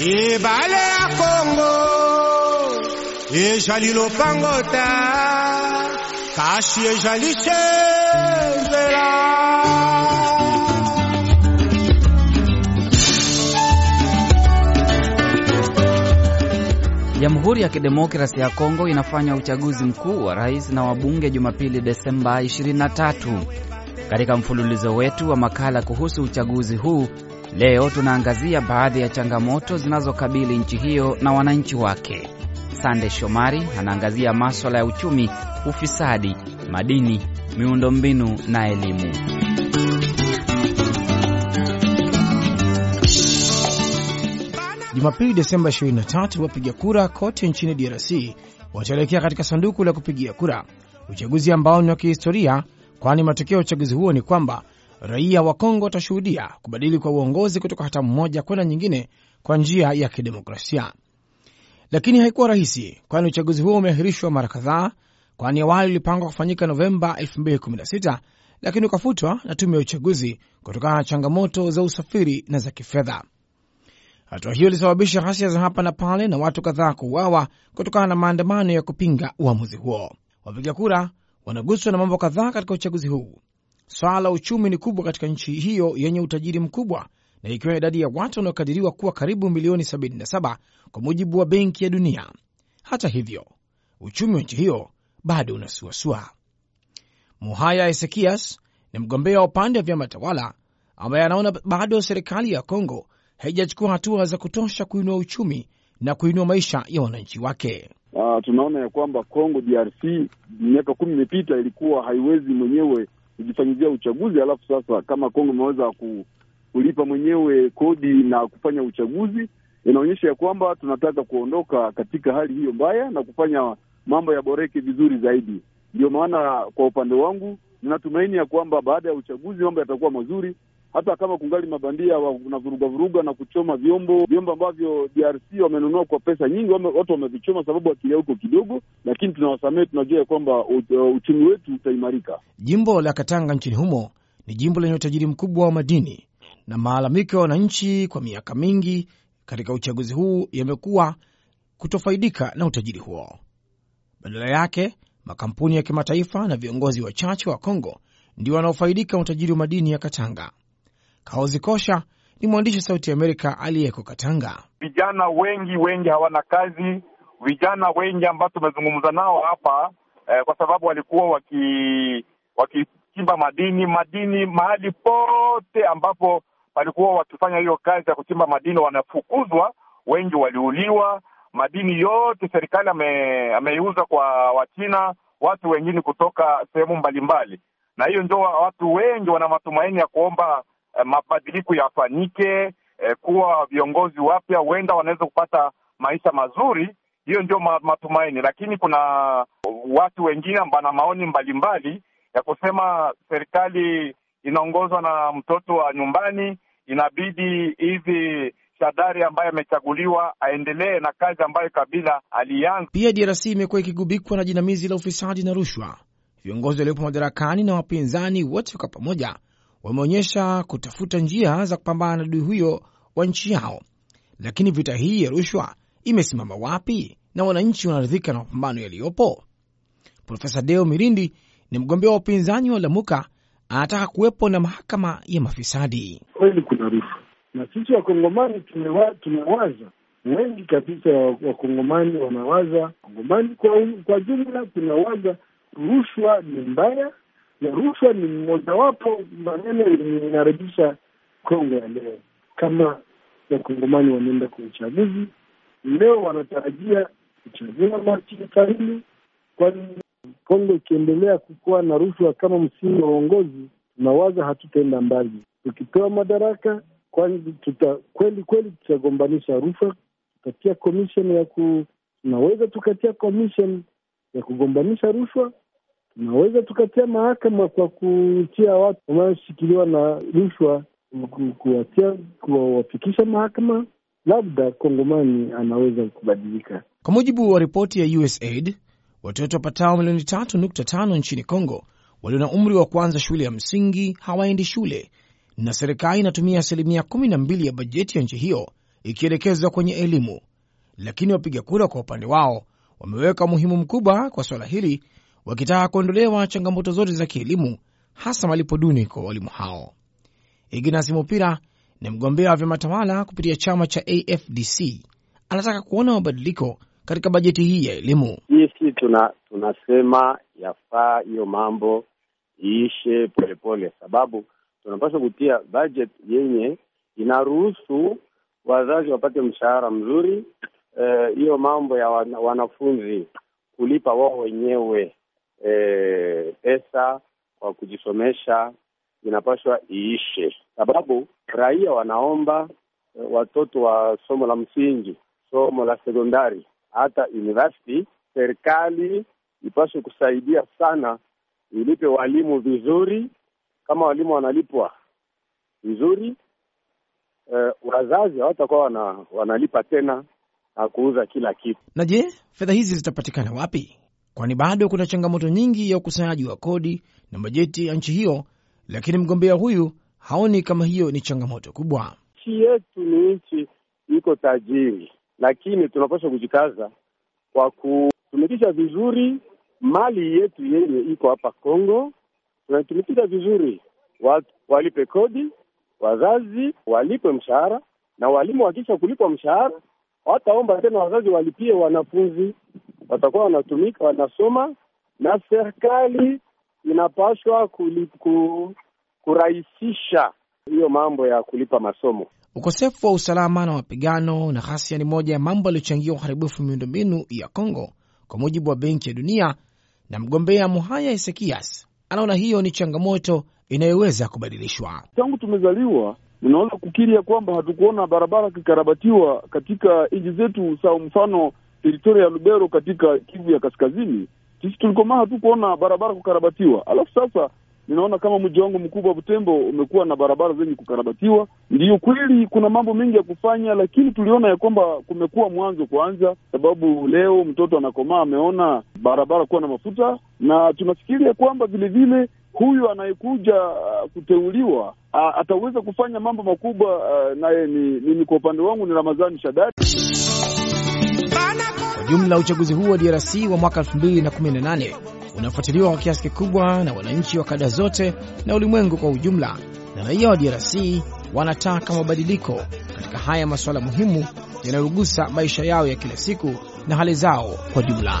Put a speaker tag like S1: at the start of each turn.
S1: ebale ya kongo ezali lopangota kasi ezali se nzela
S2: Jamhuri ya Kidemokrasi ya Kongo inafanya uchaguzi mkuu wa rais na wabunge Jumapili, Desemba 23. Katika mfululizo wetu wa makala kuhusu uchaguzi huu, leo tunaangazia baadhi ya changamoto zinazokabili nchi hiyo na wananchi wake. Sande Shomari anaangazia maswala ya uchumi, ufisadi, madini, miundombinu na elimu.
S3: Jumapili Desemba 23, wapiga kura kote nchini DRC wataelekea katika sanduku la kupigia kura, uchaguzi ambao ni wa kihistoria, kwani matokeo ya uchaguzi huo ni kwamba raia wa Kongo watashuhudia kubadili kwa uongozi kutoka hatamu moja kwenda nyingine kwa njia ya kidemokrasia. Lakini haikuwa rahisi, kwani uchaguzi huo umeahirishwa mara kadhaa, kwani awali ulipangwa kufanyika Novemba 2016 lakini ukafutwa na tume ya uchaguzi kutokana na changamoto za usafiri na za kifedha. Hatua hiyo ilisababisha ghasia za hapa na pale na watu kadhaa kuuawa kutokana na maandamano ya kupinga uamuzi huo. Wapiga kura wanaguswa na mambo kadhaa katika uchaguzi huu. Swala la uchumi ni kubwa katika nchi hiyo yenye utajiri mkubwa, na ikiwa idadi ya watu wanaokadiriwa kuwa karibu milioni 77 kwa mujibu wa Benki ya Dunia. Hata hivyo, uchumi wa nchi hiyo bado unasuasua. Muhaya Esekias ni mgombea wa upande wa vyama tawala ambaye anaona bado serikali ya Kongo haijachukua hatua za kutosha kuinua uchumi na kuinua maisha ya wananchi wake.
S4: Uh, tunaona ya kwamba Kongo DRC miaka kumi imepita ilikuwa haiwezi mwenyewe kujifanyizia uchaguzi, alafu sasa kama Kongo imeweza kulipa mwenyewe kodi na kufanya uchaguzi, inaonyesha ya kwamba tunataka kuondoka katika hali hiyo mbaya na kufanya mambo yaboreke vizuri zaidi. Ndio maana kwa upande wangu ninatumaini ya kwamba baada ya uchaguzi mambo yatakuwa mazuri hata kama kungali mabandia wanavuruga vuruga na kuchoma vyombo vyombo ambavyo DRC wamenunua kwa pesa nyingi, watu wamevichoma sababu akili huko kidogo, lakini tunawasamehe, tunajua ya kwamba uchumi wetu utaimarika.
S3: Jimbo la Katanga nchini humo ni jimbo lenye utajiri mkubwa wa madini, na malalamiko ya wananchi kwa miaka mingi katika uchaguzi huu yamekuwa kutofaidika na utajiri huo. Badala yake makampuni ya kimataifa na viongozi wachache wa Kongo ndio wanaofaidika na utajiri wa madini ya Katanga. Kaozi Kosha ni mwandishi wa Sauti ya Amerika aliyeko Katanga.
S5: Vijana wengi wengi hawana kazi, vijana wengi ambao tumezungumza nao hapa eh, kwa sababu walikuwa waki wakichimba madini madini mahali pote ambapo walikuwa wakifanya hiyo kazi ya kuchimba madini wanafukuzwa, wengi waliuliwa. Madini yote serikali ame, ameiuza kwa Wachina, watu wengine kutoka sehemu mbalimbali, na hiyo ndio watu wengi wana matumaini ya kuomba eh, mabadiliko yafanyike, eh, kuwa viongozi wapya huenda wanaweza kupata maisha mazuri. Hiyo ndio matumaini, lakini kuna watu wengine ambao na maoni mbalimbali ya kusema serikali inaongozwa na mtoto wa nyumbani, inabidi hivi Shadari ambaye amechaguliwa aendelee na kazi ambayo Kabila alianza.
S3: Pia DRC imekuwa ikigubikwa na jinamizi la ufisadi na rushwa. Viongozi waliopo madarakani na wapinzani wote kwa pamoja wameonyesha kutafuta njia za kupambana na adui huyo wa nchi yao. Lakini vita hii ya rushwa imesimama wapi na wananchi wanaridhika na mapambano yaliyopo? Profesa Deo Mirindi ni mgombea wa upinzani wa Lamuka, anataka kuwepo na mahakama ya mafisadi.
S6: Kweli kuna rushwa, na sisi wakongomani tumewa, tumewaza wengi kabisa, wakongomani wanawaza, wakongomani kwa, kwa jumla tunawaza rushwa ni mbaya na rushwa ni mmojawapo maneno yenye inaharibisha Kongo ya leo. Kama wakongomani wanaenda kwa uchaguzi leo, wanatarajia kuchagua hili, kwani Kongo ikiendelea kukuwa na rushwa kama msingi wa uongozi, tunawaza hatutaenda mbali. Tukipewa madaraka, kwani tuta kweli kweli tutagombanisha rushwa, tutatia commission ya ku tunaweza tukatia commission ya kugombanisha rushwa tunaweza tukatia mahakama kwa kutia watu wanaoshikiliwa na rushwa, kuwatia kuwafikisha mahakama, labda kongomani anaweza kubadilika.
S3: Kwa mujibu wa ripoti ya USAID, watoto wapatao milioni tatu nukta tano nchini Kongo walio na umri wa kuanza shule ya msingi hawaendi shule, na serikali inatumia asilimia kumi na mbili ya bajeti ya nchi hiyo ikielekezwa kwenye elimu, lakini wapiga kura kwa upande wao wameweka umuhimu mkubwa kwa suala hili, wakitaka kuondolewa changamoto zote za kielimu, hasa malipo duni kwa walimu hao. Ignas Mupira ni mgombea wa vyama tawala kupitia chama cha AFDC. Anataka kuona mabadiliko katika bajeti hii ya elimu.
S7: Sisi tuna tunasema yafaa hiyo mambo iishe polepole, sababu tunapaswa kutia budget yenye inaruhusu wazazi wapate mshahara mzuri. Hiyo eh, mambo ya wana, wanafunzi kulipa wao wenyewe eh, pesa kwa kujisomesha inapaswa iishe, sababu raia wanaomba e, watoto wa somo la msingi, somo la sekondari, hata university. Serikali ipaswe kusaidia sana, ilipe walimu vizuri. Kama walimu wanalipwa vizuri eh, wazazi hawatakuwa wana, wanalipa tena na kuuza kila kitu.
S3: Na je, fedha hizi zitapatikana wapi? Kwani bado kuna changamoto nyingi ya ukusanyaji wa kodi na bajeti ya nchi hiyo, lakini mgombea huyu haoni kama hiyo ni changamoto kubwa.
S7: Nchi yetu ni nchi iko tajiri, lakini tunapaswa kujikaza kwa kutumikisha vizuri mali yetu yenye iko hapa Kongo. Tunaitumikisha vizuri, watu walipe kodi, wazazi walipe mshahara, na walimu wakisha kulipwa mshahara wataomba tena wazazi walipie wanafunzi, watakuwa wanatumika wanasoma, na serikali inapaswa ku, kurahisisha hiyo mambo ya kulipa masomo.
S3: Ukosefu wa usalama na mapigano na ghasia ni moja ya mambo yaliyochangia uharibifu miundombinu ya Kongo, kwa mujibu wa Benki ya Dunia. Na mgombea Muhaya Esekias anaona hiyo ni changamoto inayoweza kubadilishwa.
S4: Tangu tumezaliwa ninaweza kukiri ya kwamba hatukuona barabara kikarabatiwa katika nchi zetu, sawa mfano teritoria ya Lubero katika Kivu ya Kaskazini, sisi tulikomaa hatukuona barabara kukarabatiwa. Alafu sasa ninaona kama mji wangu mkubwa Butembo umekuwa na barabara zenye kukarabatiwa. Ndiyo kweli kuna mambo mengi ya kufanya, lakini tuliona ya kwamba kumekuwa mwanzo kwanza, sababu leo mtoto anakomaa ameona barabara kuwa na mafuta, na tunafikiria kwamba vilevile huyu anayekuja uh, kuteuliwa uh, ataweza kufanya mambo makubwa uh, naye ni mimi kwa upande wangu ni Ramadhani Shadari.
S3: Jumla uchaguzi huu wa DRC wa mwaka 2018 unafuatiliwa kwa kiasi kikubwa na wananchi wa kada zote na ulimwengu kwa ujumla, na raia wa DRC wanataka mabadiliko katika haya masuala muhimu yanayogusa maisha yao ya kila siku na hali zao kwa jumla.